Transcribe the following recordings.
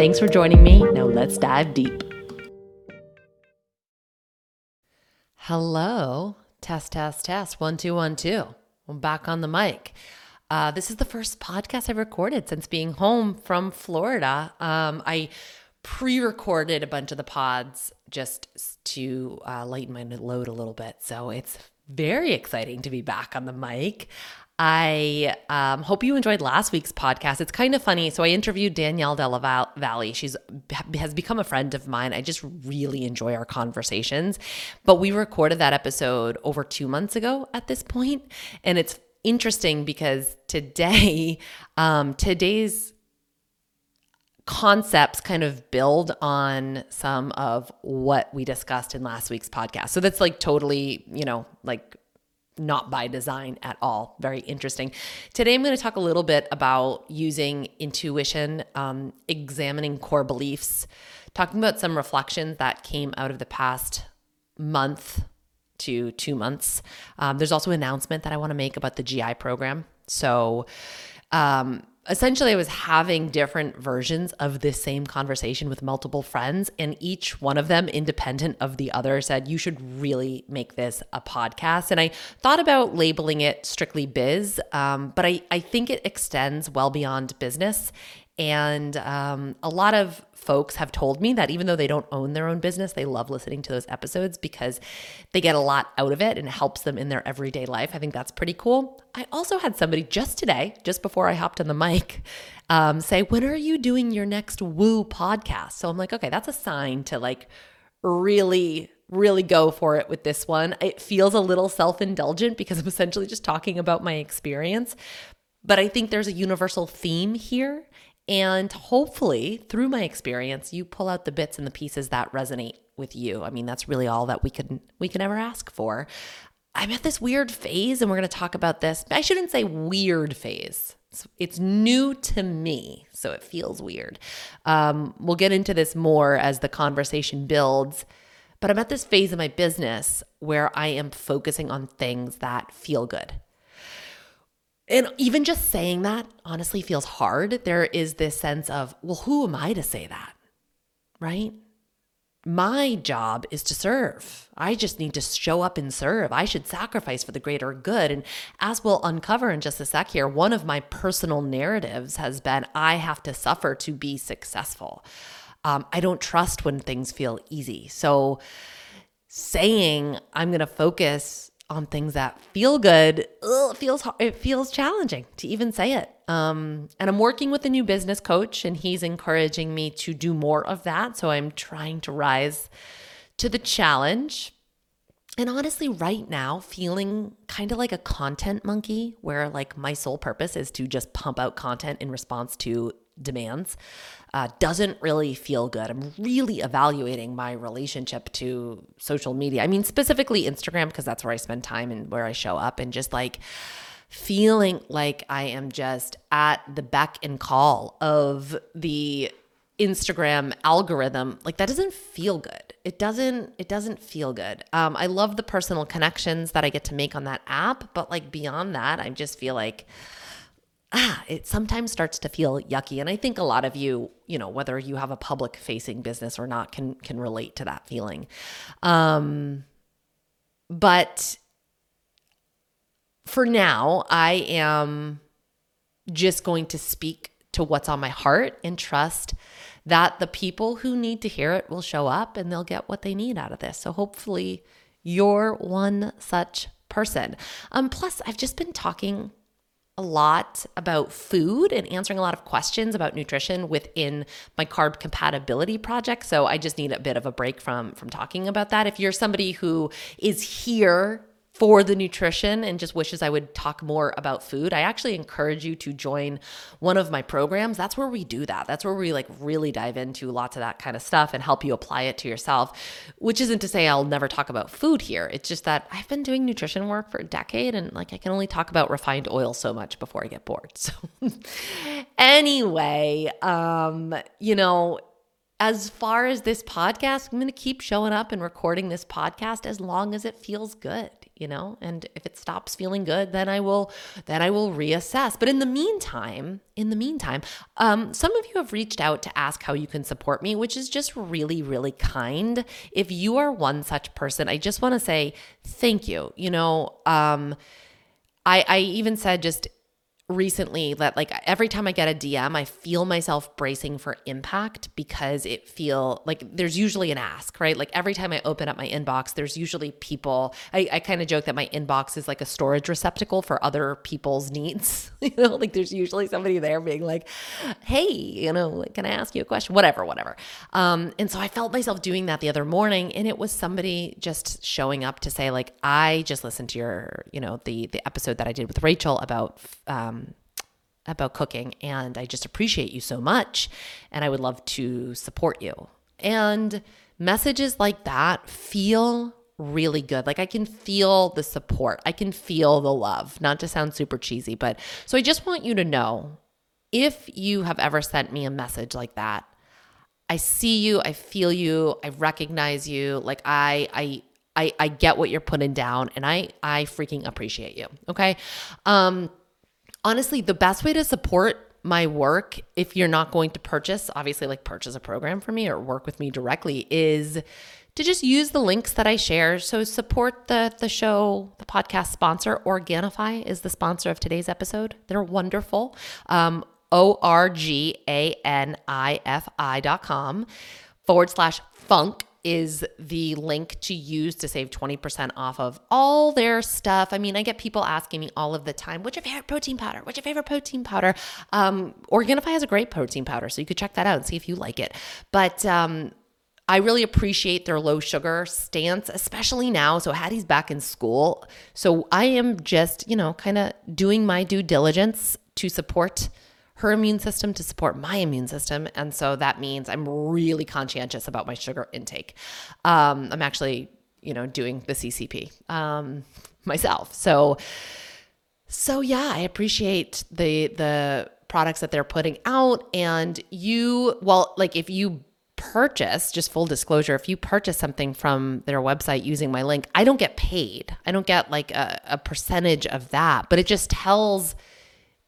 Thanks for joining me. Now let's dive deep. Hello, test, test, test. One, two, one, two. I'm back on the mic. Uh, this is the first podcast I've recorded since being home from Florida. Um, I pre recorded a bunch of the pods just to uh, lighten my load a little bit. So it's very exciting to be back on the mic. I um, hope you enjoyed last week's podcast. It's kind of funny. So I interviewed Danielle Della Valle. She's has become a friend of mine. I just really enjoy our conversations. But we recorded that episode over two months ago at this point, and it's interesting because today, um, today's concepts kind of build on some of what we discussed in last week's podcast. So that's like totally, you know, like not by design at all. Very interesting. Today, I'm going to talk a little bit about using intuition, um, examining core beliefs, talking about some reflections that came out of the past month to two months. Um, there's also an announcement that I want to make about the GI program. So, um, essentially I was having different versions of this same conversation with multiple friends, and each one of them, independent of the other, said, You should really make this a podcast. And I thought about labeling it strictly biz, um, but I, I think it extends well beyond business. And um, a lot of folks have told me that even though they don't own their own business, they love listening to those episodes because they get a lot out of it and it helps them in their everyday life. I think that's pretty cool. I also had somebody just today, just before I hopped on the mic, um, say, When are you doing your next woo podcast? So I'm like, okay, that's a sign to like really really go for it with this one. It feels a little self indulgent because I'm essentially just talking about my experience. But I think there's a universal theme here. And hopefully, through my experience, you pull out the bits and the pieces that resonate with you. I mean, that's really all that we can we can ever ask for. I'm at this weird phase, and we're going to talk about this. I shouldn't say weird phase. It's new to me, so it feels weird. Um, we'll get into this more as the conversation builds. But I'm at this phase of my business where I am focusing on things that feel good. And even just saying that honestly feels hard. There is this sense of, well, who am I to say that? Right? My job is to serve. I just need to show up and serve. I should sacrifice for the greater good. And as we'll uncover in just a sec here, one of my personal narratives has been I have to suffer to be successful. Um, I don't trust when things feel easy. So saying I'm going to focus on things that feel good, ugh, it feels it feels challenging to even say it. Um, and I'm working with a new business coach, and he's encouraging me to do more of that. So I'm trying to rise to the challenge. And honestly, right now, feeling kind of like a content monkey, where like my sole purpose is to just pump out content in response to demands uh, doesn't really feel good. I'm really evaluating my relationship to social media. I mean, specifically Instagram, because that's where I spend time and where I show up, and just like feeling like I am just at the beck and call of the Instagram algorithm, like that doesn't feel good. It doesn't it doesn't feel good. Um, I love the personal connections that I get to make on that app, but like beyond that, I just feel like ah, it sometimes starts to feel yucky. And I think a lot of you, you know, whether you have a public facing business or not, can can relate to that feeling. Um, but for now, I am just going to speak to what's on my heart and trust that the people who need to hear it will show up and they'll get what they need out of this. So hopefully you're one such person. Um, plus, I've just been talking a lot about food and answering a lot of questions about nutrition within my carb compatibility project. So i just need a bit of a break from from talking about that. If you're somebody who is here for the nutrition and just wishes I would talk more about food, I actually encourage you to join one of my programs. That's where we do that. That's where we like really dive into lots of that kind of stuff and help you apply it to yourself, which isn't to say I'll never talk about food here. It's just that I've been doing nutrition work for a decade and like I can only talk about refined oil so much before I get bored. So anyway, um, you know, as far as this podcast, I'm going to keep showing up and recording this podcast as long as it feels good you know? And if it stops feeling good then i will then i will reassess. But in the meantime in the meantime um, some of you have reached out to ask how you can support me which is just really really kind. If you are one such person i just want to say thank you. You know um, I, I even said just recently that like every time I get a DM, I feel myself bracing for impact because it feel like there's usually an ask, right? Like every time I open up my inbox, there's usually people. I, I kind of joke that my inbox is like a storage receptacle for other people's needs. you know, like there's usually somebody there being like, "Hey, you know, can I ask you a question?" Whatever, whatever. Um, and so I felt myself doing that the other morning, and it was somebody just showing up to say like, "I just listened to your, you know, the the episode that I did with Rachel about." Um, about cooking and I just appreciate you so much and I would love to support you. And messages like that feel really good. Like I can feel the support. I can feel the love. Not to sound super cheesy, but so I just want you to know if you have ever sent me a message like that, I see you, I feel you, I recognize you. Like I I I I get what you're putting down and I I freaking appreciate you. Okay? Um honestly, the best way to support my work, if you're not going to purchase, obviously, like purchase a program for me or work with me directly, is to just use the links that I share. So support the the show, the podcast sponsor. Organifi is the sponsor of today's episode. They're wonderful. Um, O R G A N I F I dot com forward slash funk is the link to use to save 20% off of all their stuff. I mean, I get people asking me all of the time, what's your favorite protein powder? What's your favorite protein powder? Um, Organifi has a great protein powder, so you could check that out and see if you like it. But um, I really appreciate their low sugar stance, especially now. So Hattie's back in school. So I am just, you know, kind of doing my due diligence to support her immune system to support my immune system. And so that means I'm really conscientious about my sugar intake. Um, I'm actually, you know, doing the CCP um, myself. So, so yeah, I appreciate the the products that they're putting out. And you, well, like if you purchase, just full disclosure, if you purchase something from their website using my link, I don't get paid. I don't get like a, a percentage of that, but it just tells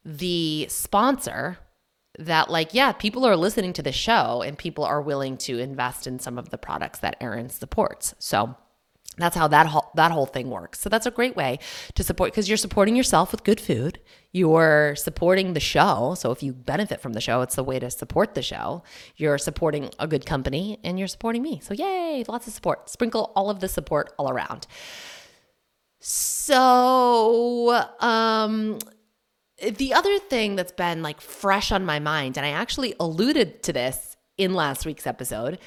the sponsor that like yeah people are listening to the show and people are willing to invest in some of the products that Erin supports so that's how that whole that whole thing works. So that's a great way to support because you're supporting yourself with good food. You're supporting the show. So if you benefit from the show, it's the way to support the show. You're supporting a good company and you're supporting me. So yay, lots of support. Sprinkle all of the support all around. So um the other thing that's been like fresh on my mind, and I actually alluded to this in last week's episode,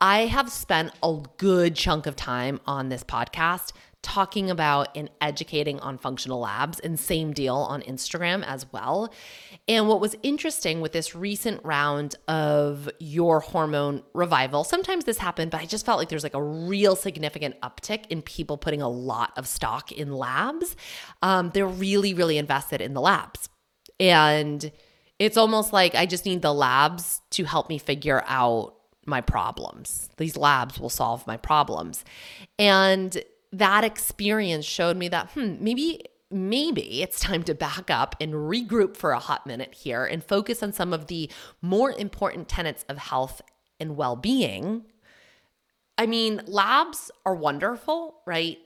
I have spent a good chunk of time on this podcast talking about and educating on functional labs and same deal on Instagram as well. And what was interesting with this recent round of your hormone revival, sometimes this happened, but I just felt like there's like a real significant uptick in people putting a lot of stock in labs. Um, they're really, really invested in the labs. And it's almost like I just need the labs to help me figure out my problems. These labs will solve my problems. And that experience showed me that, hmm, maybe maybe it's time to back up and regroup for a hot minute here and focus on some of the more important tenets of health and well being. I mean, labs are wonderful, right?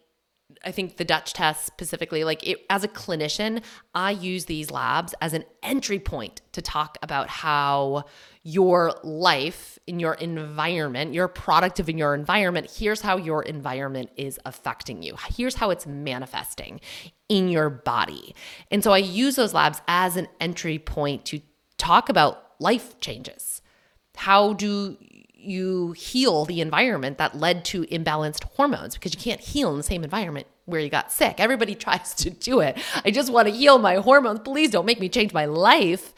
I think the Dutch test specifically, like it, as a clinician, I use these labs as an entry point to talk about how your life in your environment, your product of in your environment, here's how your environment is affecting you. Here's how it's manifesting in your body. And so I use those labs as an entry point to talk about life changes. How do you heal the environment that led to imbalanced hormones because you can't heal in the same environment where you got sick. Everybody tries to do it. I just want to heal my hormones. Please don't make me change my life.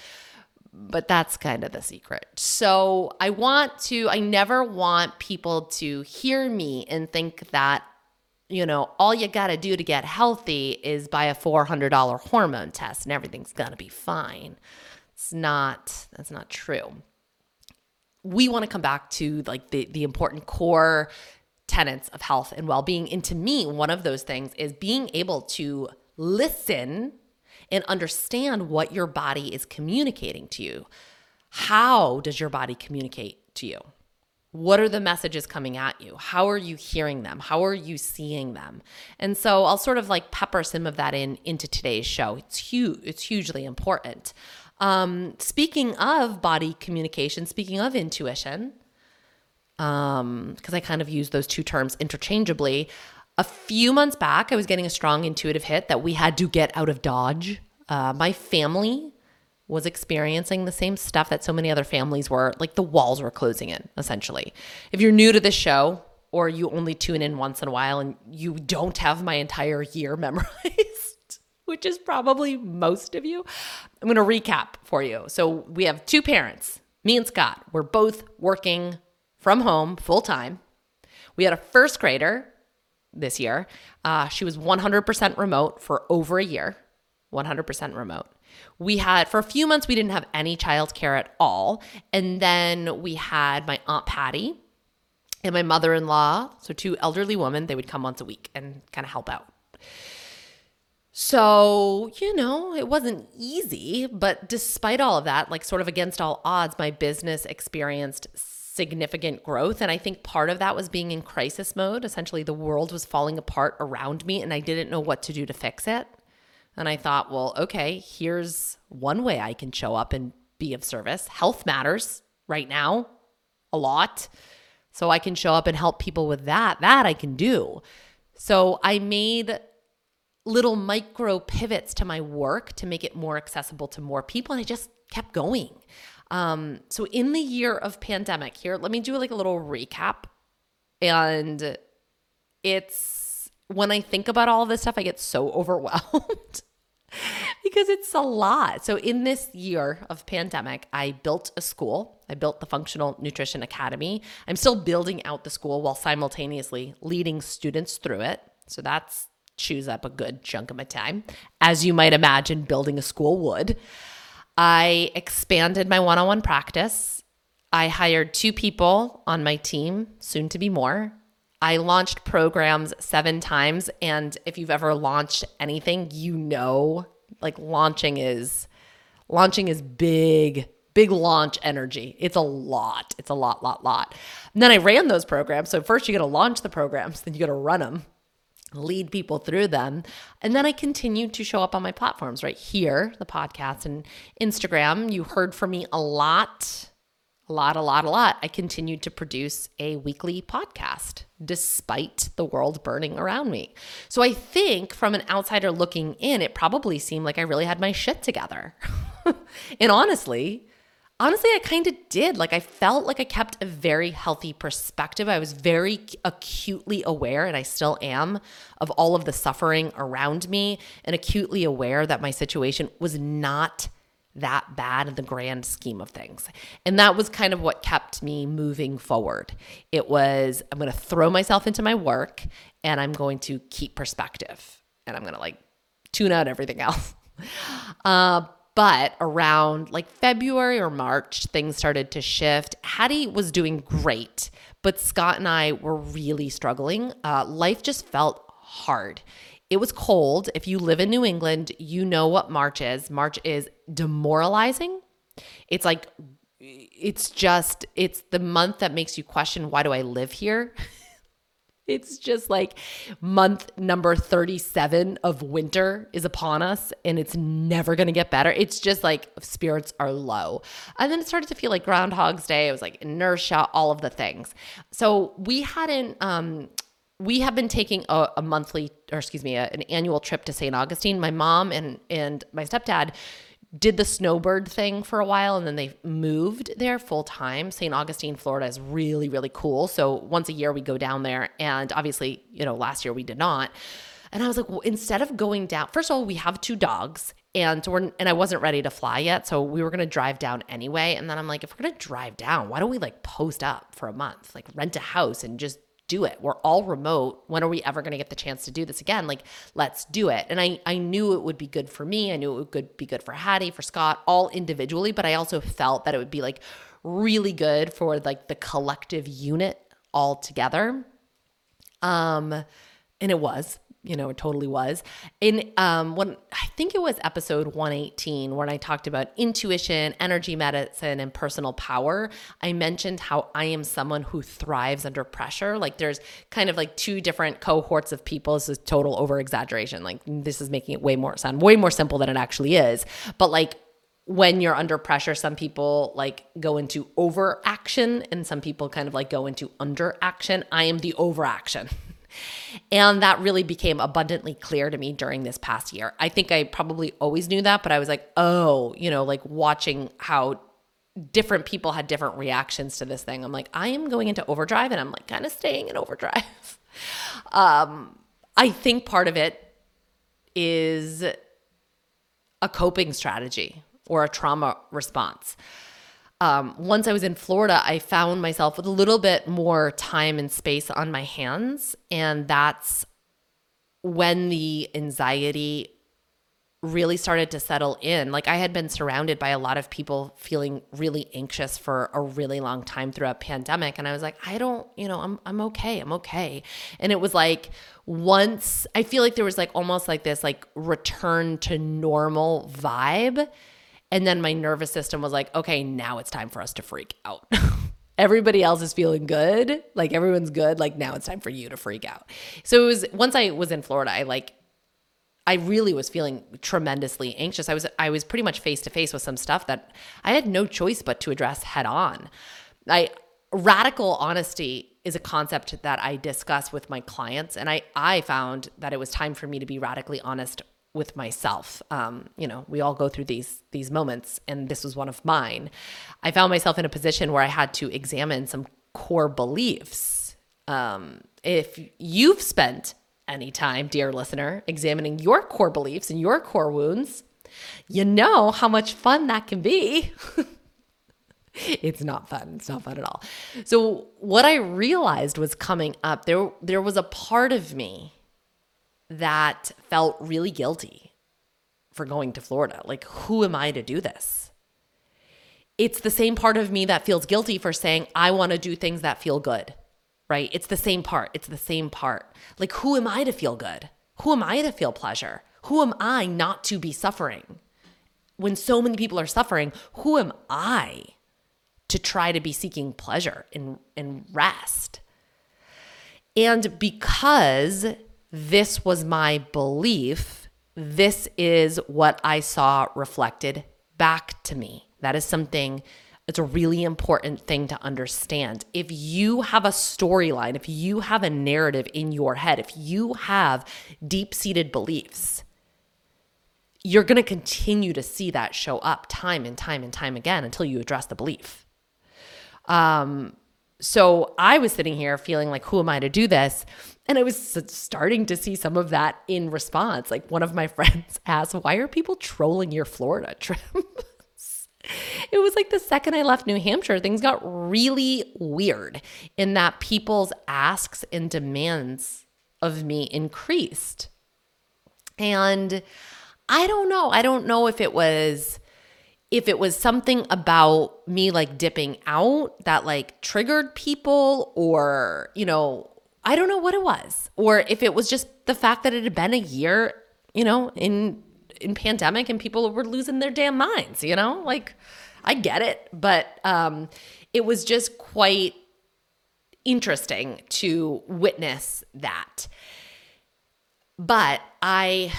But that's kind of the secret. So I want to, I never want people to hear me and think that, you know, all you got to do to get healthy is buy a $400 hormone test and everything's going to be fine. It's not, that's not true we want to come back to like the the important core tenets of health and well-being and to me one of those things is being able to listen and understand what your body is communicating to you. How does your body communicate to you? What are the messages coming at you? How are you hearing them? How are you seeing them? And so i'll sort of like pepper some of that in into today's show. It's huge it's hugely important. Um, speaking of body communication, speaking of intuition, um, because I kind of use those two terms interchangeably. A few months back, I was getting a strong intuitive hit that we had to get out of Dodge. Uh, my family was experiencing the same stuff that so many other families were. Like the walls were closing in, essentially. If you're new to this show, or you only tune in once in a while and you don't have my entire year memorized, which is probably most of you. I'm to recap for you. So we have two parents, me and Scott. We're both working from home full time. We had a first grader this year. Uh, she was 100% remote for over a year, 100% remote. We had, for a few months, we didn't have any childcare at all. And then we had my Aunt Patty and my mother in law, so two elderly women, they would come once a week and kind of help out. So, you know, it wasn't easy, but despite all of that, like sort of against all odds, my business experienced significant growth. And I think part of that was being in crisis mode. Essentially, the world was falling apart around me, and I didn't know what to do to fix it. And I thought, well, okay, here's one way I can show up and be of service. Health matters right now a lot. So I can show up and help people with that. That I can do. So I made little micro pivots to my work to make it more accessible to more people. And I just kept going. Um, so in the year of pandemic here, let me do like a little recap. And it's when I think about all this stuff, I get so overwhelmed because it's a lot. So in this year of pandemic, I built a school. I built the Functional Nutrition Academy. I'm still building out the school while simultaneously leading students through it. So that's chews up a good chunk of my time, as you might imagine building a school would. I expanded my one on one practice. I hired two people on my team, soon to be more. I launched programs seven times. And if you've ever launched anything, you know, like launching is launching is big big launch energy. It's a lot. It's a lot, lot, lot. And then I ran those programs. So first you got to launch the programs, then you got to run them lead people through them. And then I continued to show up on my platforms right here, the podcast and Instagram. You heard from me a lot, a lot, a lot, a lot. I continued to produce a weekly podcast despite the world burning around me. So I think from an outsider looking in, it probably seemed like I really had my shit together. and honestly, honestly, I kind of did. Like, I felt like I kept a very healthy perspective. I was very acutely aware, and I still am, of all of the suffering around me, and acutely aware that my situation was not that bad in the grand scheme of things. And that was kind of what kept me moving forward. It was, I'm going to throw myself into my work and I'm going to keep perspective and I'm going to like tune out everything else. Uh, but around like February or March, things started to shift. Hattie was doing great, but Scott and I were really struggling. Uh, life just felt hard. It was cold. If you live in New England, you know what March is. March is demoralizing. It's like, it's just, it's the month that makes you question why do I live here? It's just like month number 37 of winter is upon us and it's never going to get better. It's just like spirits are low. And then it started to feel like Groundhog's Day. It was like inertia, all of the things. So we hadn't, um, we have been taking a, a monthly, or excuse me, a, an annual trip to St. Augustine. My mom and and my stepdad did the snowbird thing for a while and then they moved there full time. St. Augustine, Florida is really, really cool. So once a year we go down there. And obviously, you know, last year we did not. And I was like, well, instead of going down, first of all, we have two dogs and we're, and I wasn't ready to fly yet. So we were going to drive down anyway. And then I'm like, if we're going to drive down, why don't we like post up for a month, like rent a house and just do it. We're all remote. When are we ever going to get the chance to do this again? Like, let's do it. And I, I knew it would be good for me. I knew it would be good for Hattie, for Scott, all individually, but I also felt that it would be like really good for like the collective unit all together. Um, and it was you know, it totally was. In um, when I think it was episode 118, when I talked about intuition, energy medicine, and personal power, I mentioned how I am someone who thrives under pressure. Like there's kind of like two different cohorts of people. This is total over exaggeration. Like this is making it way more sound way more simple than it actually is. But like when you're under pressure, some people like go into overaction and some people kind of like go into underaction. I am the overaction. And that really became abundantly clear to me during this past year. I think I probably always knew that, but I was like, oh, you know, like watching how different people had different reactions to this thing. I'm like, I am going into overdrive and I'm like kind of staying in overdrive. um, I think part of it is a coping strategy or a trauma response um, once I was in Florida, I found myself with a little bit more time and space on my hands. And that's when the anxiety really started to settle in. Like I had been surrounded by a lot of people feeling really anxious for a really long time throughout pandemic and I was like, I don't, you know, I'm I'm okay. I'm okay. And it was like once I feel like there was like almost like this like return to normal vibe and then my nervous system was like, okay, now it's time for us to freak out. Everybody else is feeling good. Like everyone's good. Like now it's time for you to freak out. So it was once I was in Florida, I like I really was feeling tremendously anxious. I was I was pretty much face to face with some stuff that I had no choice but to address head on. I radical honesty is a concept that I discuss with my clients and I I found that it was time for me to be radically honest with myself. Um, you know, we all go through these these moments, and this was one of mine. I found myself in a position where I had to examine some core beliefs. Um, if you've spent any time, dear listener, examining your core beliefs and your core wounds, you know how much fun that can be. it's not fun. It's not fun at all. So what I realized was coming up there there was a part of me that felt really guilty for going to Florida. Like, who am I to do this? It's the same part of me that feels guilty for saying, I want to do things that feel good, right? It's the same part. It's the same part. Like, who am I to feel good? Who am I to feel pleasure? Who am I not to be suffering? When so many people are suffering, who am I to try to be seeking pleasure and, and rest? And because this was my belief. This is what I saw reflected back to me. That is something it's a really important thing to understand. If you have a storyline, if you have a narrative in your head, if you have deep seated beliefs, you're going to continue to see that show up time and time and time again until you address the belief. Um, so I was sitting here feeling like, who am I to do this? And I was starting to see some of that in response. Like one of my friends asked, Why are people trolling your Florida trips? it was like the second I left New Hampshire, things got really weird in that people's asks and demands of me increased. And I don't know. I don't know if it was if it was something about me like dipping out that like triggered people or, you know, I don't know what it was, or if it was just the fact that it had been a year, you know, in in pandemic and people were losing their damn minds, you know? Like I get it, but um it was just quite interesting to witness that. But I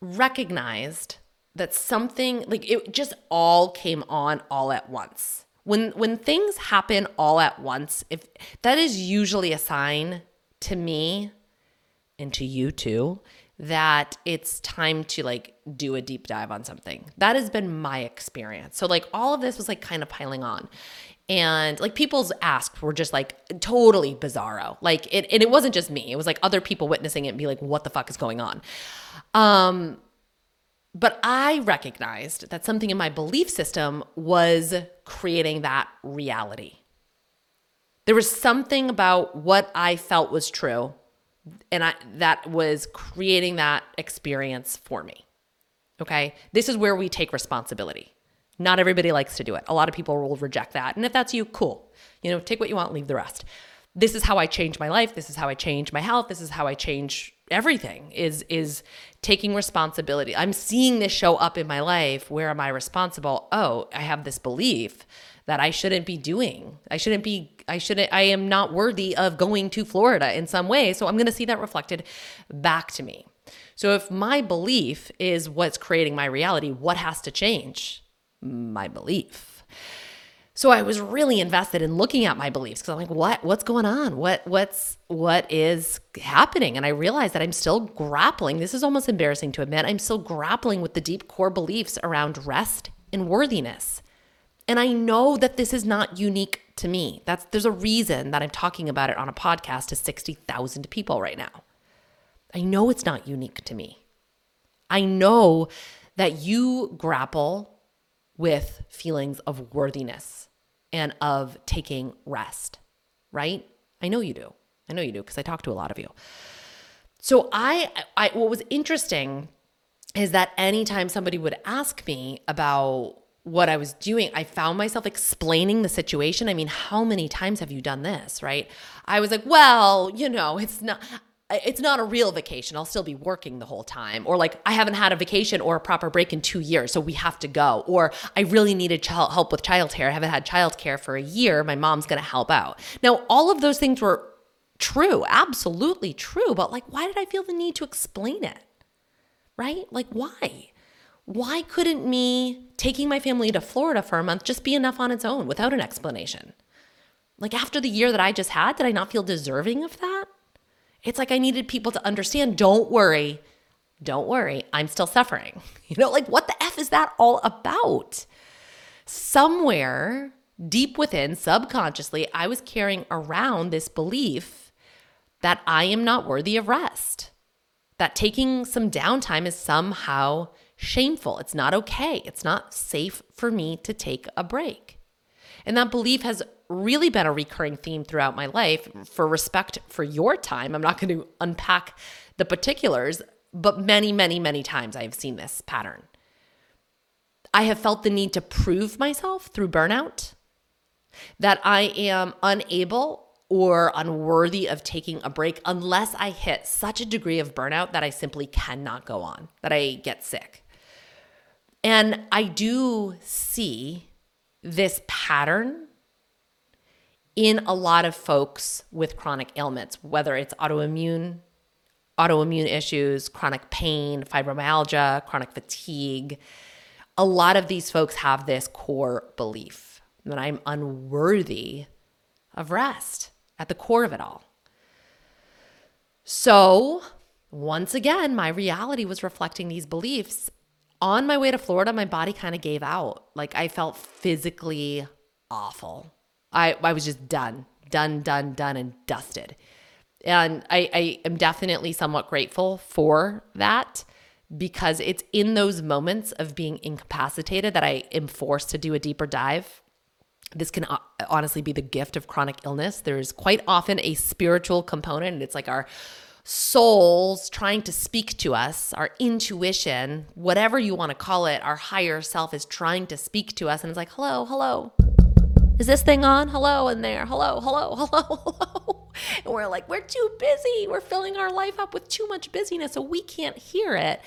recognized that something like it just all came on all at once. When when things happen all at once, if that is usually a sign to me and to you too that it's time to like do a deep dive on something. That has been my experience. So like all of this was like kind of piling on. And like people's asks were just like totally bizarro. Like it and it wasn't just me. It was like other people witnessing it and be like, what the fuck is going on? Um but I recognized that something in my belief system was creating that reality. There was something about what I felt was true and I that was creating that experience for me. Okay? This is where we take responsibility. Not everybody likes to do it. A lot of people will reject that. And if that's you, cool. You know, take what you want, leave the rest. This is how I change my life. This is how I change my health. This is how I change everything is is taking responsibility. I'm seeing this show up in my life. Where am I responsible? Oh, I have this belief that I shouldn't be doing. I shouldn't be I shouldn't I am not worthy of going to Florida in some way. So I'm going to see that reflected back to me. So if my belief is what's creating my reality, what has to change? My belief. So I was really invested in looking at my beliefs because I'm like, what what's going on? What what's what is happening? And I realized that I'm still grappling. This is almost embarrassing to admit. I'm still grappling with the deep core beliefs around rest and worthiness. And I know that this is not unique to me. That's there's a reason that I'm talking about it on a podcast to 60,000 people right now. I know it's not unique to me. I know that you grapple with feelings of worthiness and of taking rest, right? I know you do. I know you do because I talk to a lot of you. So I, I what was interesting is that anytime somebody would ask me about what I was doing, I found myself explaining the situation. I mean, how many times have you done this, right? I was like, well, you know, it's not it's not a real vacation. I'll still be working the whole time. Or like I haven't had a vacation or a proper break in 2 years, so we have to go. Or I really needed child help with childcare. I haven't had childcare for a year. My mom's going to help out. Now, all of those things were true, absolutely true, but like why did I feel the need to explain it? Right? Like why? why couldn't me taking my family to Florida for a month just be enough on its own without an explanation? Like after the year that I just had, did I not feel deserving of that? It's like I needed people to understand don't worry, don't worry, I'm still suffering. You know, like what the F is that all about? Somewhere deep within, subconsciously, I was carrying around this belief that I am not worthy of rest, that taking some downtime is somehow shameful. It's not okay. It's not safe for me to take a break. And that belief has really been a recurring theme throughout my life for respect for your time. I'm not going to unpack the particulars, but many, many, many times I have seen this pattern. I have felt the need to prove myself through burnout, that I am unable or unworthy of taking a break unless I hit such a degree of burnout that I simply cannot go on, that I get sick. And I do see this pattern in a lot of folks with chronic ailments, whether it's autoimmune, autoimmune issues, chronic pain, fibromyalgia, chronic fatigue. A lot of these folks have this core belief that I'm unworthy of rest at the core of it all. So, once again, my reality was reflecting these beliefs on my way to Florida, my body kind of gave out. Like I felt physically awful. I, I was just done, done, done, done, and dusted. And I, I am definitely somewhat grateful for that because it's in those moments of being incapacitated that I am forced to do a deeper dive. This can uh, honestly be the gift of chronic illness. There's quite often a spiritual component, and it's like our souls trying to speak to us, our intuition, whatever you want to call it, our higher self is trying to speak to us. And it's like, hello, hello. Is this thing on? Hello in there. Hello, hello, hello, hello. And we're like, we're too busy. We're filling our life up with too much busyness, so we can't hear it.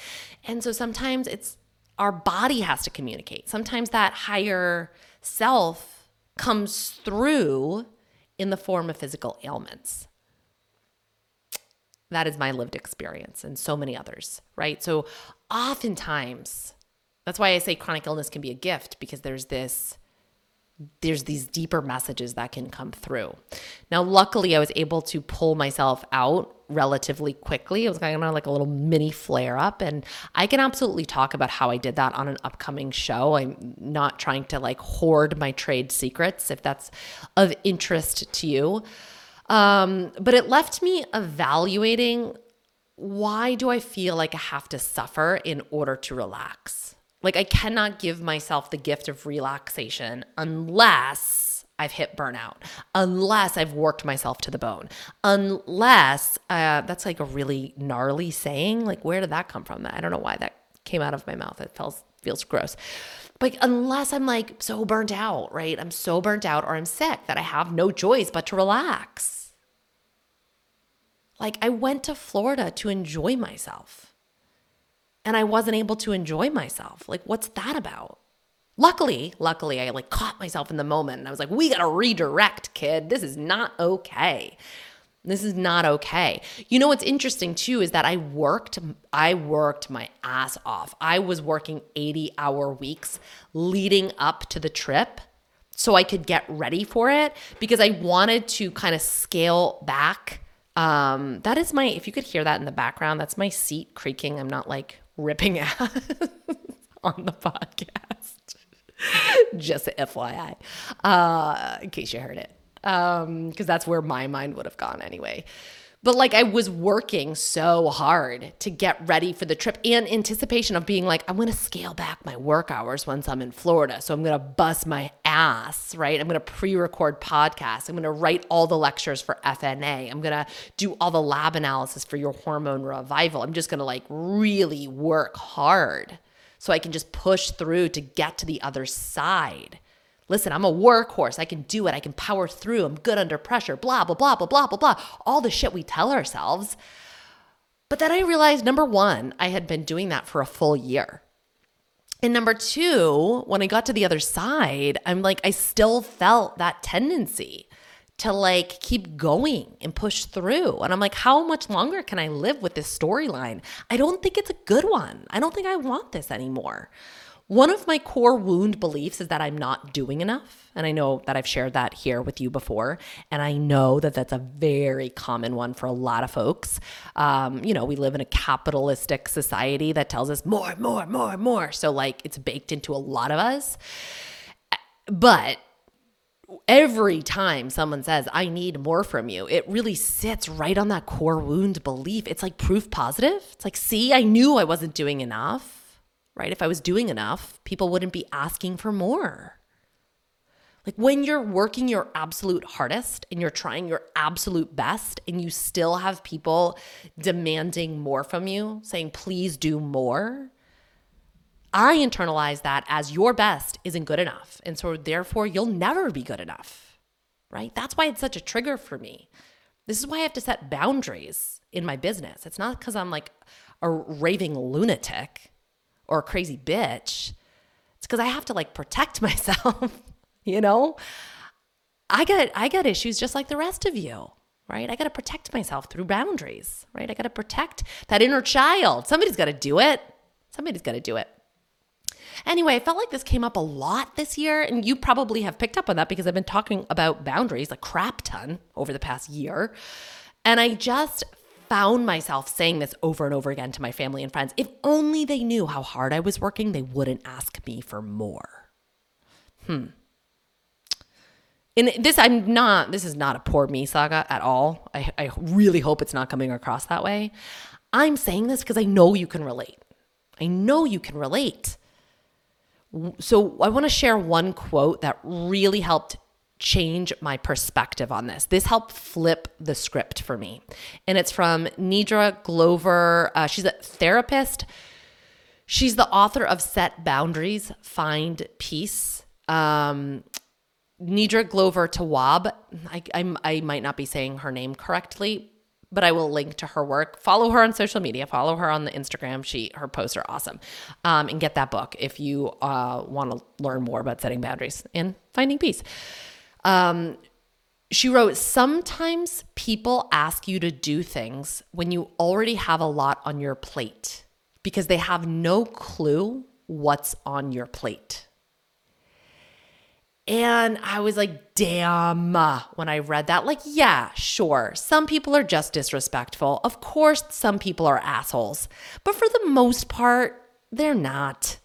And so sometimes it's our body has to communicate. Sometimes that higher self comes through in the form of physical ailments. That is my lived experience and so many others, right? So, oftentimes, that's why I say chronic illness can be a gift because there's this there's these deeper messages that can come through. Now, luckily, I was able to pull myself out relatively quickly. It was kind of like a little mini flare up, and I can absolutely talk about how I did that on an upcoming show. I'm not trying to like hoard my trade secrets if that's of interest to you. Um, but it left me evaluating why do I feel like I have to suffer in order to relax? Like I cannot give myself the gift of relaxation unless I've hit burnout, unless I've worked myself to the bone, unless uh, that's like a really gnarly saying. Like, where did that come from? I don't know why that came out of my mouth. It feels feels gross. Like, unless I'm like so burnt out, right? I'm so burnt out or I'm sick that I have no choice but to relax. Like, I went to Florida to enjoy myself and I wasn't able to enjoy myself. Like, what's that about? Luckily, luckily, I like caught myself in the moment and I was like, we gotta redirect, kid. This is not okay. This is not okay. You know what's interesting too is that I worked I worked my ass off. I was working 80-hour weeks leading up to the trip so I could get ready for it because I wanted to kind of scale back um that is my if you could hear that in the background, that's my seat creaking. I'm not like ripping ass on the podcast. Just FYI, uh, in case you heard it, because um, that's where my mind would have gone anyway. But like I was working so hard to get ready for the trip and anticipation of being like, I'm gonna scale back my work hours once I'm in Florida. So I'm gonna bust my ass, right? I'm gonna pre record podcasts. I'm gonna write all the lectures for FNA. I'm gonna do all the lab analysis for your hormone revival. I'm just gonna like really work hard so I can just push through to get to the other side. Listen, I'm a workhorse. I can do it. I can power through. I'm good under pressure. Blah, blah, blah, blah, blah, blah, blah. All the shit we tell ourselves. But then I realized number one, I had been doing that for a full year. And number two, when I got to the other side, I'm like, I still felt that tendency to like keep going and push through. And I'm like, how much longer can I live with this storyline? I don't think it's a good one. I don't think I want this anymore. One of my core wound beliefs is that I'm not doing enough. And I know that I've shared that here with you before. And I know that that's a very common one for a lot of folks. Um, you know, we live in a capitalistic society that tells us more, more, more, more. So, like, it's baked into a lot of us. But every time someone says, I need more from you, it really sits right on that core wound belief. It's like proof positive. It's like, see, I knew I wasn't doing enough right? If I was doing enough, people wouldn't be asking for more. Like when you're working your absolute hardest and you're trying your absolute best, and you still have people demanding more from you, saying, please do more. I internalize that as your best isn't good enough. And so, therefore, you'll never be good enough, right? That's why it's such a trigger for me. This is why I have to set boundaries in my business. It's not because I'm like a raving lunatic or a crazy bitch. It's because I have to like protect myself, you know? I got I got issues just like the rest of you, right? I got to protect myself through boundaries, right? I got to protect that inner child. Somebody's got to do it. Somebody's got to do it. Anyway, I felt like this came up a lot this year, and you probably have picked up on that because I've been talking about boundaries a crap ton over the past year. And I just found myself saying this over and over again to my family and friends. If only they knew how hard I was working, they wouldn't ask me for more. Hmm. And this, I'm not, this is not a poor me saga at all. I, I really hope it's not coming across that way. I'm saying this because I know you can relate. I know you can relate. So I want to share one quote that really helped change my perspective on this. This helped flip the script for me. And it's from Nedra Glover. Uh, she's a therapist. She's the author of Set Boundaries, Find Peace. Um, Nedra Glover Tawwab. I, I, I might not be saying her name correctly, but I will link to her work. Follow her on social media. Follow her on the Instagram. She her posts are awesome, um, and get that book if you uh, want to learn more about setting boundaries and finding peace. Um, She wrote, Sometimes people ask you to do things when you already have a lot on your plate because they have no clue what's on your plate. And I was like, damn, when I read that. Like, yeah, sure. Some people are just disrespectful. Of course, some people are assholes. But for the most part, they're not.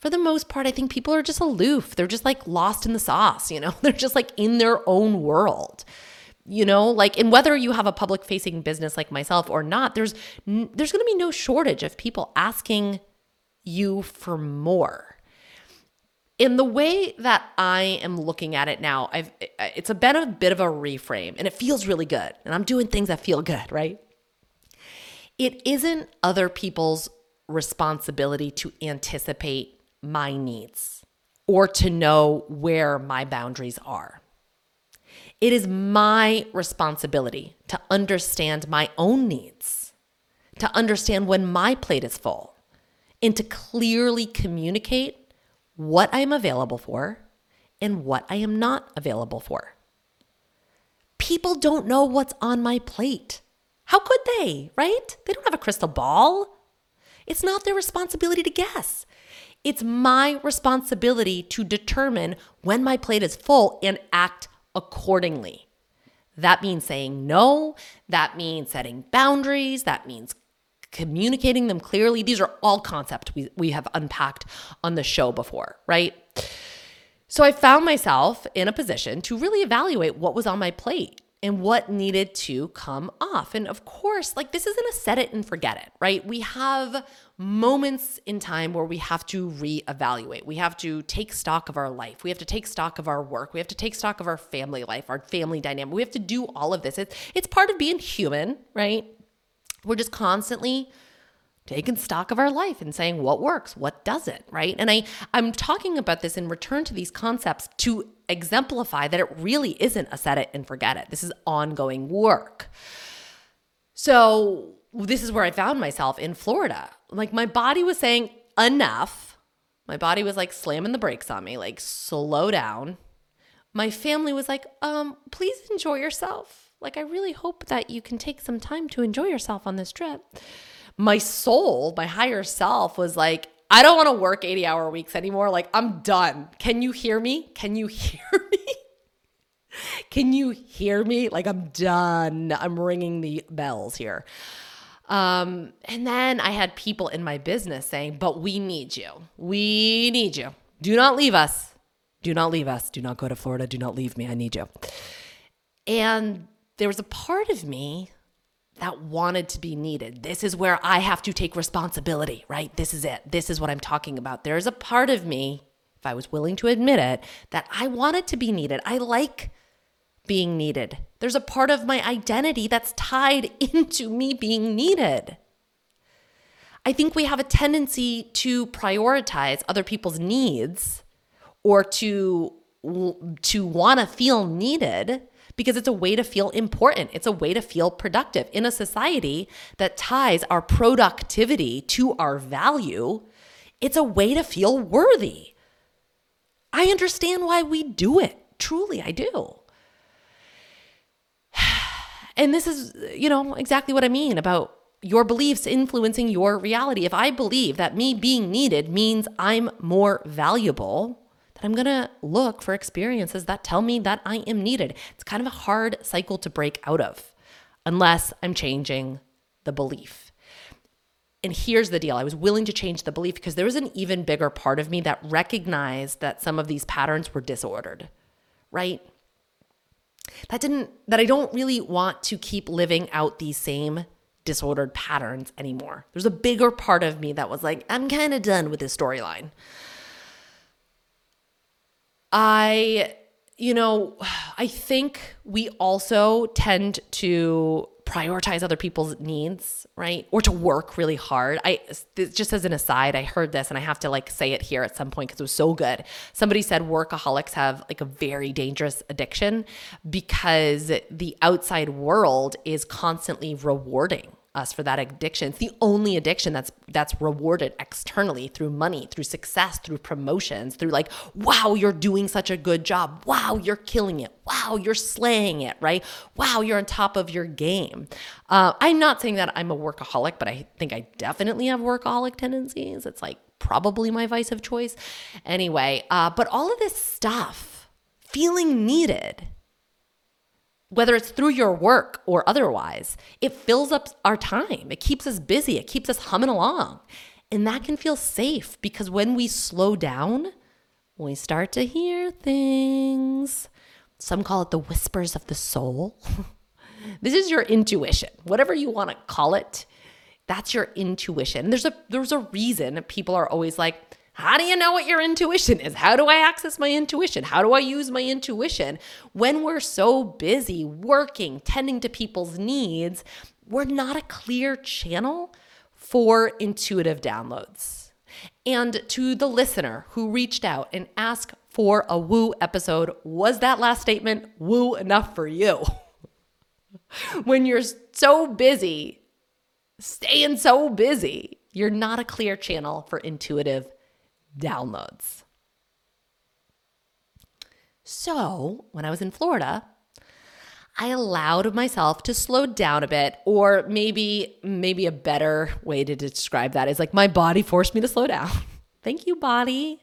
For the most part, I think people are just aloof. They're just like lost in the sauce, you know? They're just like in their own world. You know, like and whether you have a public facing business like myself or not, there's there's going to be no shortage of people asking you for more in the way that I am looking at it now, I've it's bit a bit of a reframe and it feels really good. And I'm doing things that feel good, right? It isn't other people's responsibility to anticipate my needs or to know where my boundaries are. It is my responsibility to understand my own needs, to understand when my plate is full, and to clearly communicate what I am available for and what I am not available for. People don't know what's on my plate. How could they, right? They don't have a crystal ball. It's not their responsibility to guess. It's my responsibility to determine when my plate is full and act accordingly. That means saying no. That means setting boundaries. That means communicating them clearly. These are all concepts we, we have unpacked on the show before, right? So I found myself in a position to really evaluate what was on my plate and what needed to come off. And of course, like this isn't a set it and forget it, right? We have moments in time where we have to reevaluate. We have to take stock of our life. We have to take stock of our work. We have to take stock of our family life, our family dynamic. We have to do all of this. It's it's part of being human, right? We're just constantly taking stock of our life and saying what works, what doesn't, right? And I I'm talking about this in return to these concepts to exemplify that it really isn't a set it and forget it. This is ongoing work. So, this is where I found myself in Florida. Like my body was saying enough. My body was like slamming the brakes on me, like slow down. My family was like, um, please enjoy yourself like, I really hope that you can take some time to enjoy yourself on this trip. My soul, my higher self was like, I don't want to work 80 hour weeks anymore. Like, I'm done. Can you hear me? Can you hear me? Can you hear me? Like, I'm done. I'm ringing the bells here. Um, and then I had people in my business saying, But we need you. We need you. Do not leave us. Do not leave us. Do not go to Florida. Do not leave me. I need you. And there was a part of me that wanted to be needed. This is where I have to take responsibility, right? This is it. This is what I'm talking about. There's a part of me, if I was willing to admit it, that I wanted to be needed. I like being needed. There's a part of my identity that's tied into me being needed. I think we have a tendency to prioritize other people's needs or to to want to feel needed because it's a way to feel important. It's a way to feel productive. In a society that ties our productivity to our value, it's a way to feel worthy. I understand why we do it. Truly, I do. And this is, you know, exactly what I mean about your beliefs influencing your reality. If I believe that me being needed means I'm more valuable, that I'm to look for experiences that tell me that I am needed. It's kind of a hard cycle to break out of unless I'm changing the belief. And here's the deal I was willing to change the belief because there was an even bigger part of me that recognized that some of these patterns were disordered, right? That didn't, that I don't really want to keep living out these same disordered patterns anymore. There's a bigger part of me that was like, I'm kind of done with this storyline. I, you know, I think we also tend to prioritize other people's needs, right? Or to work really hard. I just as an aside, I heard this and I have to like say it here at some point because it was so good. Somebody said workaholics have like a very dangerous addiction because the outside world is constantly rewarding us for that addiction. It's the only addiction that's that's rewarded externally through money, through success, through promotions, through like, wow, you're doing such a good job. Wow, you're killing it. Wow, you're slaying it, right? Wow, you're on top of your game. Uh, I'm not saying that I'm a workaholic, but I think I definitely have workaholic tendencies. It's like probably my vice of choice. Anyway, uh, but all of this stuff, feeling needed, whether it's through your work or otherwise, it fills up our time. It keeps us busy, it keeps us humming along. And that can feel safe because when we slow down, we start to hear things. Some call it the whispers of the soul. this is your intuition, whatever you want to call it. That's your intuition. There's a there's a reason people are always like, how do you know what your intuition is? How do I access my intuition? How do I use my intuition? When we're so busy working, tending to people's needs, we're not a clear channel for intuitive downloads. And to the listener who reached out and asked for a woo episode, was that last statement woo enough for you? when you're so busy, staying so busy, you're not a clear channel for intuitive downloads. So, when I was in Florida, I allowed myself to slow down a bit or maybe maybe a better way to describe that is like my body forced me to slow down. Thank you body.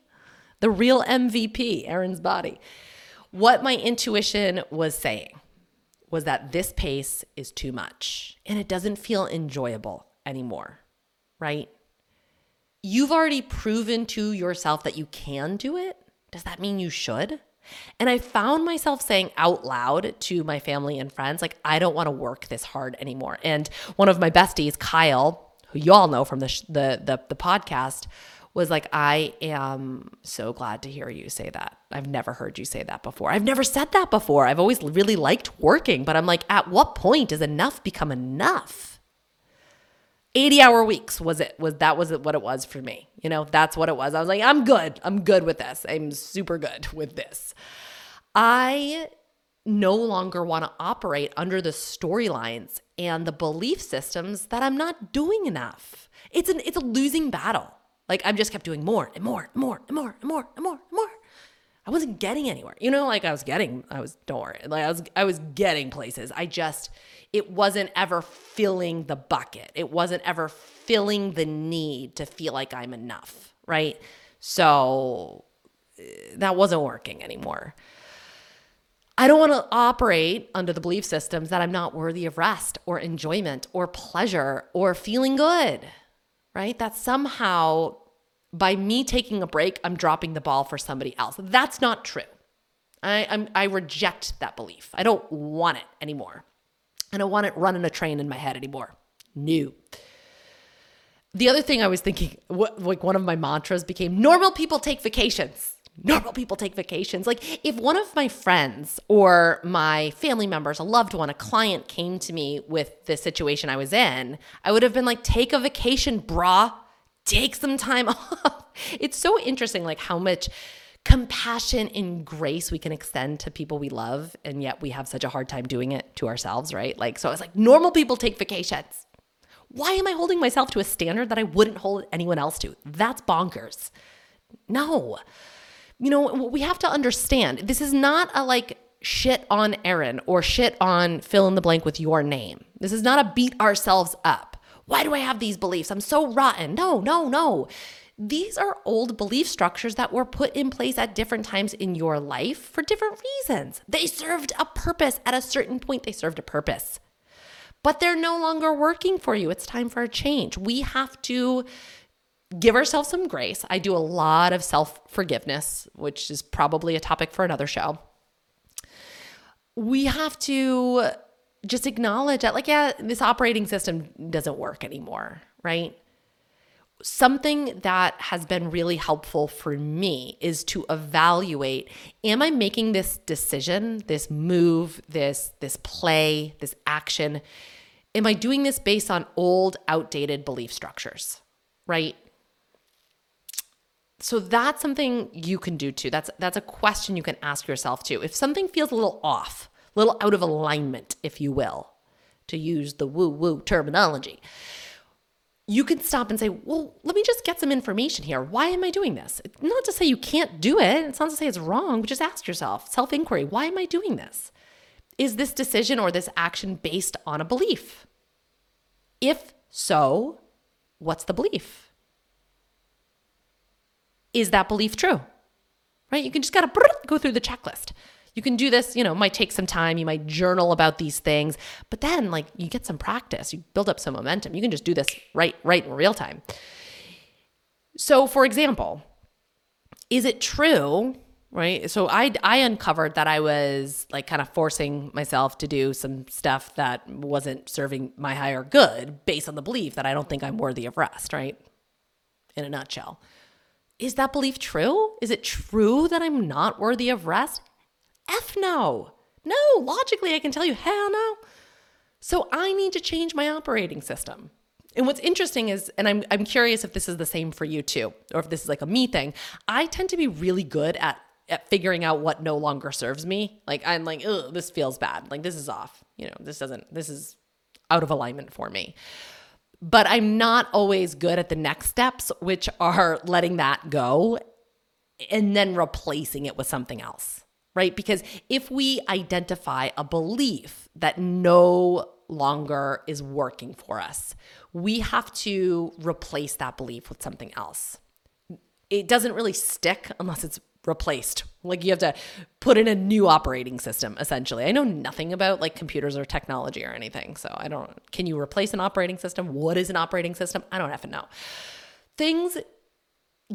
The real MVP, Erin's body. What my intuition was saying was that this pace is too much and it doesn't feel enjoyable anymore, right? You've already proven to yourself that you can do it. Does that mean you should? And I found myself saying out loud to my family and friends, like, I don't want to work this hard anymore. And one of my besties, Kyle, who you all know from the, the, the, the podcast, was like, I am so glad to hear you say that. I've never heard you say that before. I've never said that before. I've always really liked working, but I'm like, at what point does enough become enough? 80 hour weeks was it was that was it what it was for me you know that's what it was. I was like i'm good i'm good with this i'm super good with this. I no longer want to operate under the storylines and the belief systems that i'm not doing enough. It's an it's a losing battle. Like i've just kept doing more and more and more and more and more and more and more i wasn't getting anywhere you know like i was getting i was don't worry like i was i was getting places i just it wasn't ever filling the bucket. It wasn't ever filling the need to feel like I'm enough, right? So eh, that wasn't working anymore. I don't want to operate under the belief systems that I'm not worthy of rest or enjoyment or pleasure or feeling good, right? That somehow by me taking a break, I'm dropping the ball for somebody else. That's not true. I, I'm, I reject that belief. I don't want it anymore. I don't want it running a train in my head anymore. New. The other thing I was thinking, what, like one of my mantras became normal people take vacations. Normal people take vacations. Like if one of my friends or my family members, a loved one, a client came to me with the situation I was in, I would have been like, take a vacation, brah. Take some time off. It's so interesting, like how much compassion and grace we can extend to people we love and yet we have such a hard time doing it to ourselves right? Like so it's like normal people take vacations. Why am i holding myself to a standard that i wouldn't hold anyone else to? That's bonkers. No. You know we have to understand this is not a like shit on Erin or shit on fill in the blank with your name. This is not a beat ourselves up why do i have these beliefs i'm so rotten no no no these are old belief structures that were put in place at different times in your life for different reasons. They served a purpose. At a certain point, they served a purpose, but they're no longer working for you. It's time for a change. We have to give ourselves some grace. I do a lot of self forgiveness, which is probably a topic for another show. We have to just acknowledge that, like, yeah, this operating system doesn't work anymore, right? something that has been really helpful for me is to evaluate am i making this decision this move this this play this action? Am i doing this based on old outdated belief structures right? So that's something you can do too. That's that's a question you can ask yourself too. If something feels a little off little out of alignment if you will to use the woo woo terminology. You can stop and say, well, let me just get some information here. Why am I doing this? Not to say you can't do it. It's not to say it's wrong, but just ask yourself self inquiry why am I doing this? Is this decision or this action based on a belief? If so, what's the belief? Is that belief true? Right? You can just gotta go through the checklist. You can do this, you know, might take some time. You might journal about these things, but then like you get some practice, you build up some momentum. You can just do this right right in real time. So, for example, is it true, right? So I I uncovered that I was like kind of forcing myself to do some stuff that wasn't serving my higher good based on the belief that I don't think I'm worthy of rest, right? In a nutshell. Is that belief true? Is it true that I'm not worthy of rest? F no. No, logically, I can tell you, hell no. So I need to change my operating system. And what's interesting is, and I'm, I'm curious if this is the same for you too, or if this is like a me thing. I tend to be really good at, at figuring out what no longer serves me. Like I'm like, this feels bad. Like this is off. You know, this doesn't, this is out of alignment for me. But I'm not always good at the next steps, which are letting that go and then replacing it with something else right? Because if we identify a belief that no longer is working for us, we have to replace that belief with something else. It doesn't really stick unless it's replaced. Like you have to put in a new operating system essentially. I know nothing about like computers or technology or anything. So I don't can you replace an operating system? What is an operating system? I don't have to know. Things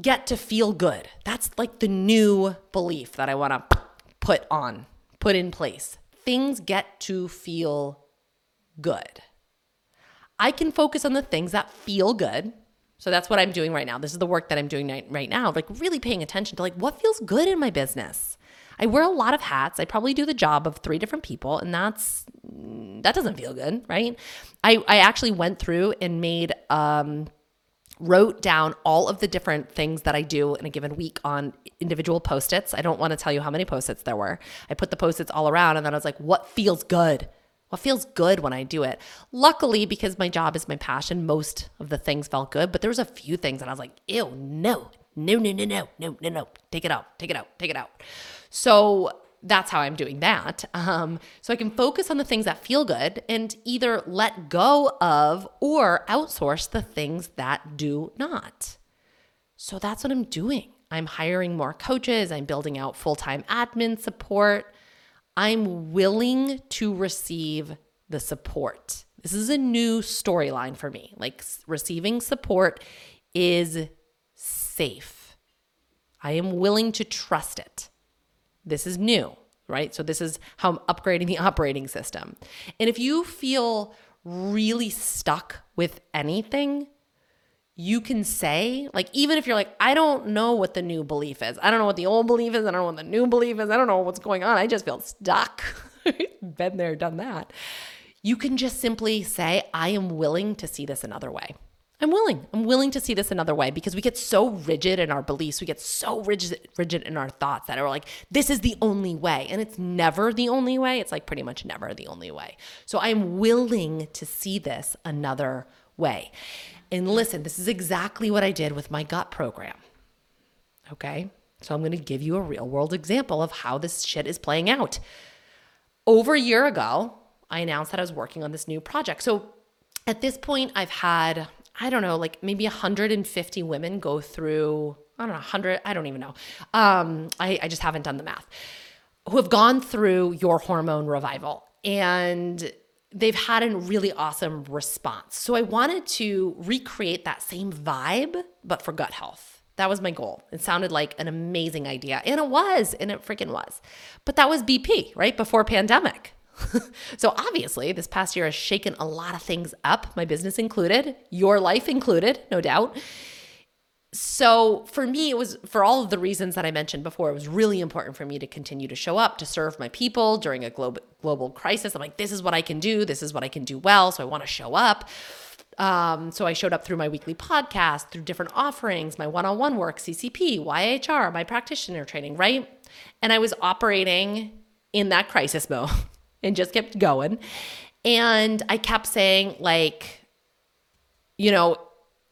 get to feel good. That's like the new belief that I want to put on, put in place. Things get to feel good. I can focus on the things that feel good. So that's what I'm doing right now. This is the work that I'm doing right now, like really paying attention to like what feels good in my business. I wear a lot of hats. I probably do the job of three different people, and that's that doesn't feel good, right? I I actually went through and made um wrote down all of the different things that I do in a given week on individual post its. I don't want to tell you how many post its there were. I put the post its all around and then I was like, what feels good? What feels good when I do it? Luckily, because my job is my passion, most of the things felt good, but there was a few things and I was like, ew, no, no, no, no, no, no, no, no, take it out, take it out, take it out. So that's how I'm doing that. Um, so I can focus on the things that feel good and either let go of or outsource the things that do not. So that's what I'm doing. I'm hiring more coaches, I'm building out full time admin support. I'm willing to receive the support. This is a new storyline for me. Like receiving support is safe. I am willing to trust it. This is new, right? So this is how I'm upgrading the operating system. And if you feel really stuck with anything, you can say, like, even if you're like, I don't know what the new belief is. I don't know what the old belief is. I don't know what the new belief is. I don't know what's going on. I just feel stuck. Been there, done that. You can just simply say, I am willing to see this another way. I'm willing. I'm willing to see this another way because we get so rigid in our beliefs. We get so rigid, rigid in our thoughts that are like, this is the only way. And it's never the only way. It's like pretty much never the only way. So I'm willing to see this another way. And listen, this is exactly what I did with my gut program. Okay. So I'm going to give you a real world example of how this shit is playing out. Over a year ago, I announced that I was working on this new project. So at this point, I've had, I don't know, like maybe 150 women go through, I don't know, 100, I don't even know. Um, I, I just haven't done the math, who have gone through your hormone revival. And they've had a really awesome response. So I wanted to recreate that same vibe, but for gut health. That was my goal. It sounded like an amazing idea. And it was, and it freaking was. But that was BP, right? Before pandemic. so obviously, this past year has shaken a lot of things up, my business included, your life included, no doubt. So for me, it was for all of the reasons that I mentioned before, it was really important for me to continue to show up, to serve my people during a global global crisis. I'm like, this is what I can do, this is what I can do well. So I want to show up. Um, so I showed up through my weekly podcast, through different offerings, my one-on-one work, CCP, YHR, my practitioner training, right? And I was operating in that crisis mode and just kept going. And I kept saying, like, you know,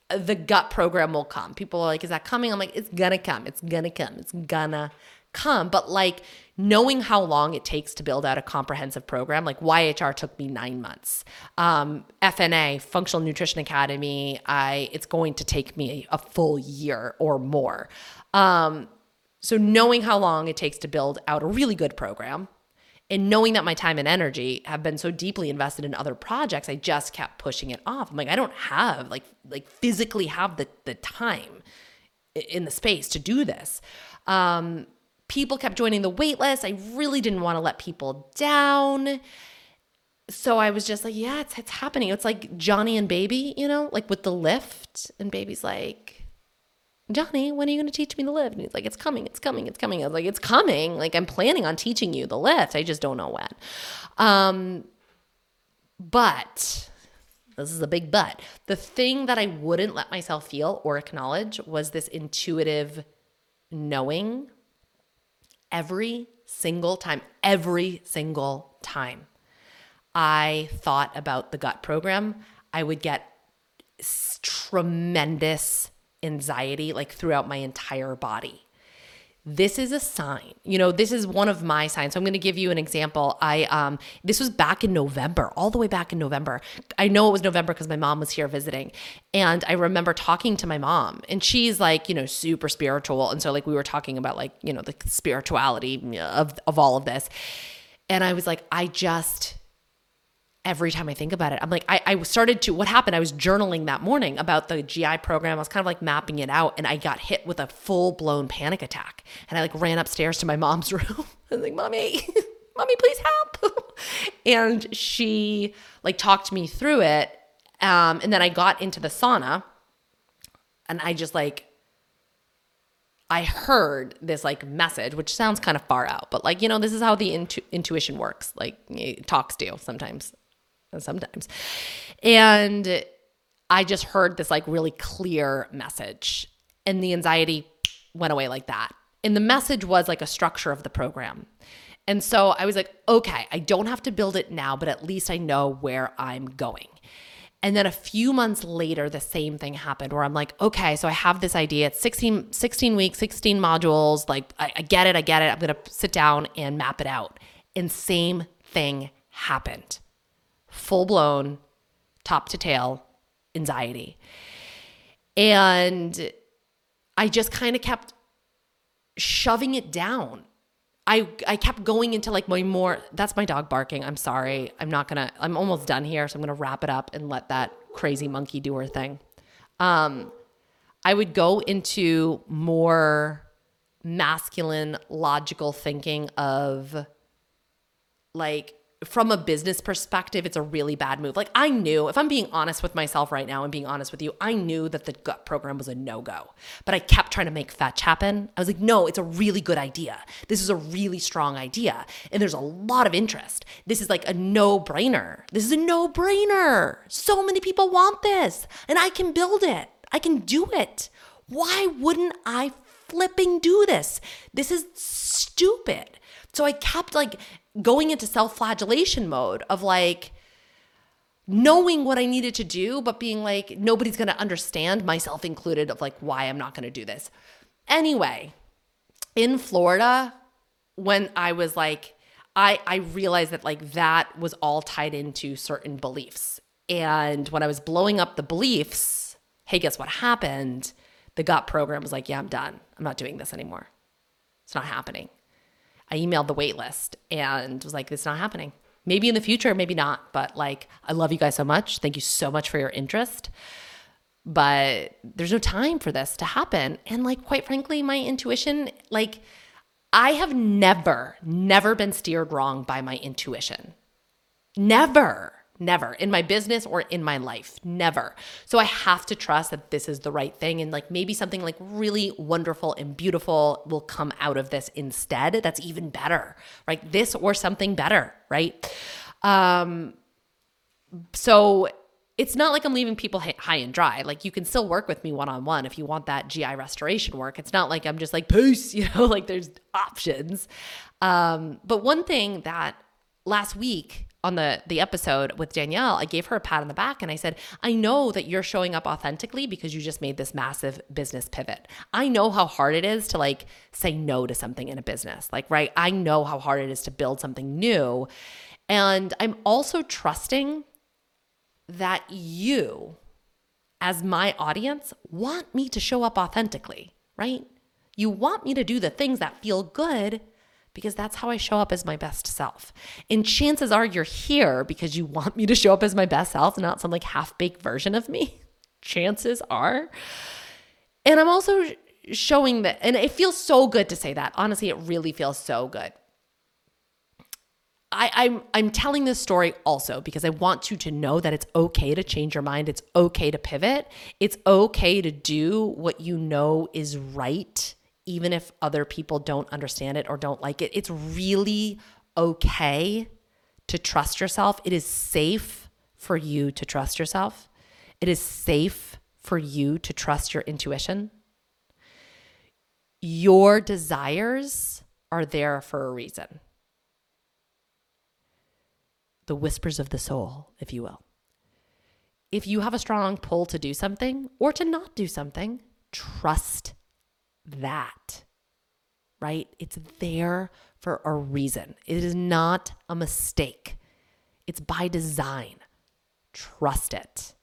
the gut program will come. People are like, is that coming? I'm like, it's gonna come. It's gonna come. It's gonna come. But like knowing how long it takes to build out a comprehensive program, like YHR took me nine months. Um, FNA, Functional Nutrition Academy, I it's going to take me a full year or more. Um, so knowing how long it takes to build out a really good program and knowing that my time and energy have been so deeply invested in other projects i just kept pushing it off. I'm like i don't have like like physically have the the time in the space to do this. Um people kept joining the wait list i really didn't want to let people down. So i was just like yeah it's, it's happening. It's like johnny and baby you know like with the lift and baby's like Johnny, when are you going to teach me the lift? And he's like, it's coming, it's coming, it's coming. I was like, it's coming. Like, I'm planning on teaching you the lift. I just don't know when. Um, but this is a big but. The thing that I wouldn't let myself feel or acknowledge was this intuitive knowing every single time, every single time I thought about the gut program, I would get tremendous anxiety like throughout my entire body. This is a sign. You know, this is one of my signs. So I'm going to give you an example. I um this was back in November, all the way back in November. I know it was November because my mom was here visiting. And I remember talking to my mom and she's like, you know, super spiritual and so like we were talking about like, you know, the spirituality of of all of this. And I was like, I just every time I think about it. I'm like, I, I started to, what happened? I was journaling that morning about the GI program. I was kind of like mapping it out and I got hit with a full blown panic attack. And I like ran upstairs to my mom's room. I was like, Mommy, Mommy, please help. and she like talked me through it. Um, and then I got into the sauna and I just like, I heard this like message, which sounds kind of far out, but like, you know, this is how the intu- intuition works. Like, it talks to you sometimes sometimes. And I just heard this like really clear message, and the anxiety went away like that. And the message was like a structure of the program. And so I was like, okay, I don't have to build it now, but at least I know where I'm going. And then a few months later, the same thing happened where I'm like, okay, so I have this idea. It's 16, 16 weeks, 16 modules. Like, I, I get it. I get it. I'm going to sit down and map it out. And same thing happened full blown, top to tail anxiety. And I just kind of kept shoving it down. I, I kept going into like my more that's my dog barking. I'm sorry. I'm not gonna I'm almost done here, so I'm gonna wrap it up and let that crazy monkey do her thing. Um I would go into more masculine logical thinking of like from a business perspective, it's a really bad move. Like, I knew, if I'm being honest with myself right now and being honest with you, I knew that the gut program was a no go, but I kept trying to make fetch happen. I was like, no, it's a really good idea. This is a really strong idea. And there's a lot of interest. This is like a no brainer. This is a no brainer. So many people want this, and I can build it. I can do it. Why wouldn't I flipping do this? This is stupid. So I kept like going into self flagellation mode of like knowing what I needed to do, but being like, nobody's going to understand, myself included, of like why I'm not going to do this. Anyway, in Florida, when I was like, I, I realized that like that was all tied into certain beliefs. And when I was blowing up the beliefs, hey, guess what happened? The gut program was like, yeah, I'm done. I'm not doing this anymore. It's not happening. I emailed the wait list and was like, it's not happening. Maybe in the future, maybe not. But like, I love you guys so much. Thank you so much for your interest. But there's no time for this to happen. And like, quite frankly, my intuition, like, I have never, never been steered wrong by my intuition. Never. Never in my business or in my life. Never. So I have to trust that this is the right thing. And like maybe something like really wonderful and beautiful will come out of this instead. That's even better, right? This or something better, right? Um, so it's not like I'm leaving people high and dry. Like you can still work with me one on one if you want that GI restoration work. It's not like I'm just like peace, you know, like there's options. Um, but one thing that last week on the the episode with Danielle, I gave her a pat on the back and I said, "I know that you're showing up authentically because you just made this massive business pivot. I know how hard it is to like say no to something in a business. Like, right? I know how hard it is to build something new. And I'm also trusting that you as my audience want me to show up authentically, right? You want me to do the things that feel good because that's how I show up as my best self. And chances are you're here because you want me to show up as my best self, not some like half baked version of me. chances are. And I'm also showing that, and it feels so good to say that. Honestly, it really feels so good. I, I'm I'm telling this story also because I want you to know that it's okay to change your mind. It's okay to pivot. It's okay to do what you know is right even if other people don't understand it or don't like it. It's really okay to trust yourself. It is safe for you to trust yourself. It is safe for you to trust your intuition. Your desires are there for a reason. The whispers of the soul, if you will. If you have a strong pull to do something or to not do something, trust that, right? It's there for a reason. It is not a mistake, it's by design. Trust it.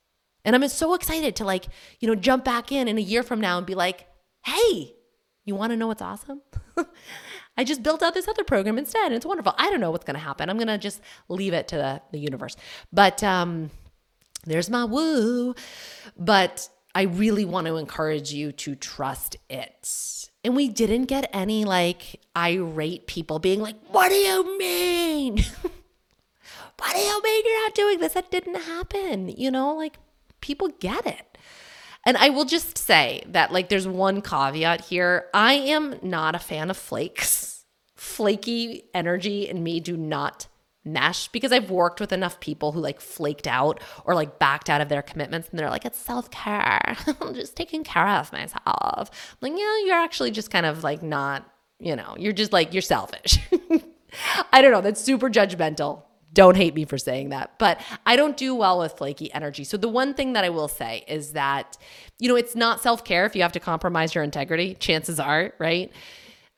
And I'm so excited to like, you know, jump back in in a year from now and be like, hey, you want to know what's awesome? I just built out this other program instead. And It's wonderful. I don't know what's going to happen. I'm going to just leave it to the, the universe. But um, there's my woo. But I really want to encourage you to trust it. And we didn't get any like irate people being like, What do you mean? what do you mean you're not doing this? That didn't happen. You know, like people get it. And I will just say that, like, there's one caveat here. I am not a fan of flakes. Flaky energy and me do not mesh because I've worked with enough people who like flaked out or like backed out of their commitments and they're like, it's self care. I'm just taking care of myself. I'm like, yeah, you're actually just kind of like not, you know, you're just like, you're selfish. I don't know. That's super judgmental. Don't hate me for saying that, but I don't do well with flaky energy. So, the one thing that I will say is that, you know, it's not self care if you have to compromise your integrity. Chances are, right?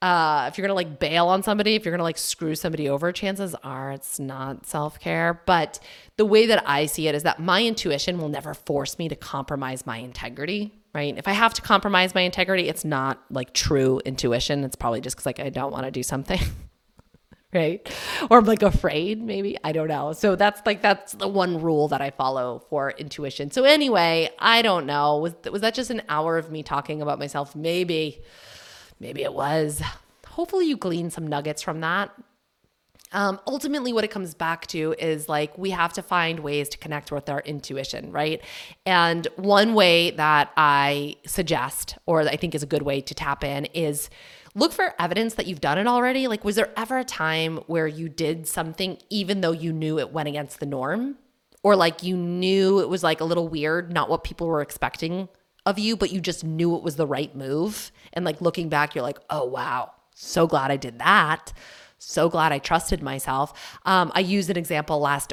Uh, if you're gonna like bail on somebody, if you're gonna like screw somebody over, chances are it's not self care. But the way that I see it is that my intuition will never force me to compromise my integrity, right? If I have to compromise my integrity, it's not like true intuition. It's probably just because like I don't want to do something. right? Or I'm like afraid, maybe. I don't know. So that's like that's the one rule that I follow for intuition. So anyway, I don't know. Was was that just an hour of me talking about myself? Maybe. Maybe it was. Hopefully, you glean some nuggets from that. Um, ultimately, what it comes back to is like we have to find ways to connect with our intuition, right? And one way that I suggest, or I think is a good way to tap in, is look for evidence that you've done it already. Like, was there ever a time where you did something even though you knew it went against the norm? Or like you knew it was like a little weird, not what people were expecting of you, but you just knew it was the right move. And like looking back, you're like, oh, wow, so glad I did that. So glad I trusted myself. Um, I used an example last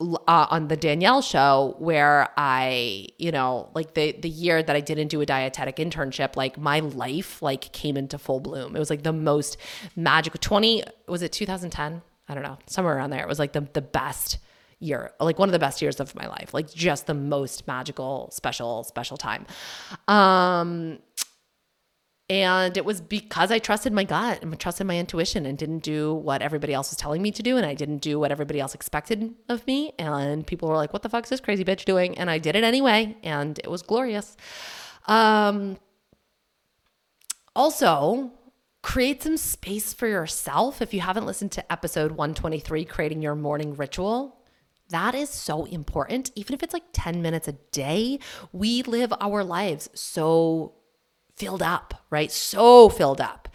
uh, on the Danielle show where I, you know, like the the year that I didn't do a dietetic internship, like my life like came into full bloom. It was like the most magical 20 was it 2010? I don't know, somewhere around there. It was like the the best year, like one of the best years of my life, like just the most magical, special, special time. Um, and it was because I trusted my gut and trusted my intuition and didn't do what everybody else was telling me to do. And I didn't do what everybody else expected of me. And people were like, what the fuck is this crazy bitch doing? And I did it anyway. And it was glorious. Um, also, create some space for yourself. If you haven't listened to episode 123, Creating Your Morning Ritual, that is so important. Even if it's like 10 minutes a day, we live our lives so filled up, right? So filled up.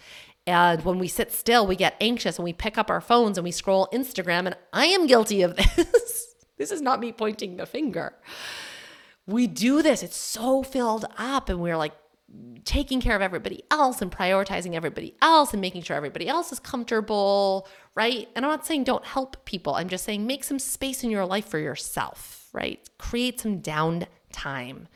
And when we sit still, we get anxious and we pick up our phones and we scroll Instagram. And I am guilty of this. this is not me pointing the finger. We do this, it's so filled up, and we're like taking care of everybody else and prioritizing everybody else and making sure everybody else is comfortable, right? And I'm not saying don't help people. I'm just saying make some space in your life for yourself, right? Create some downtime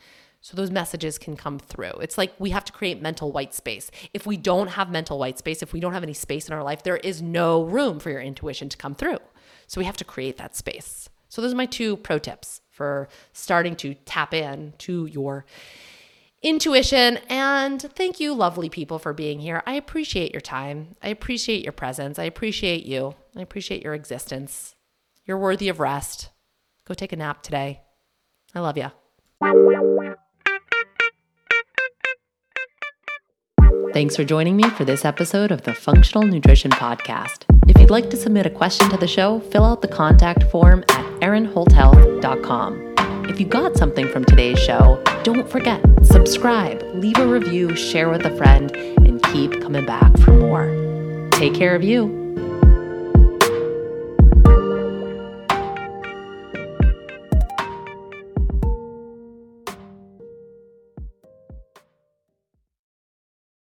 so those messages can come through. It's like we have to create mental white space. If we don't have mental white space, if we don't have any space in our life, there is no room for your intuition to come through. So we have to create that space. So those are my two pro tips for starting to tap in to your intuition. And thank you, lovely people, for being here. I appreciate your time. I appreciate your presence. I appreciate you. I appreciate your existence. You're worthy of rest. Go take a nap today. I love you. Thanks for joining me for this episode of the Functional Nutrition Podcast. If you'd like to submit a question to the show, fill out the contact form at erinholthealth.com. If you got something from today's show, don't forget, subscribe, leave a review, share with a friend, and keep coming back for more. Take care of you.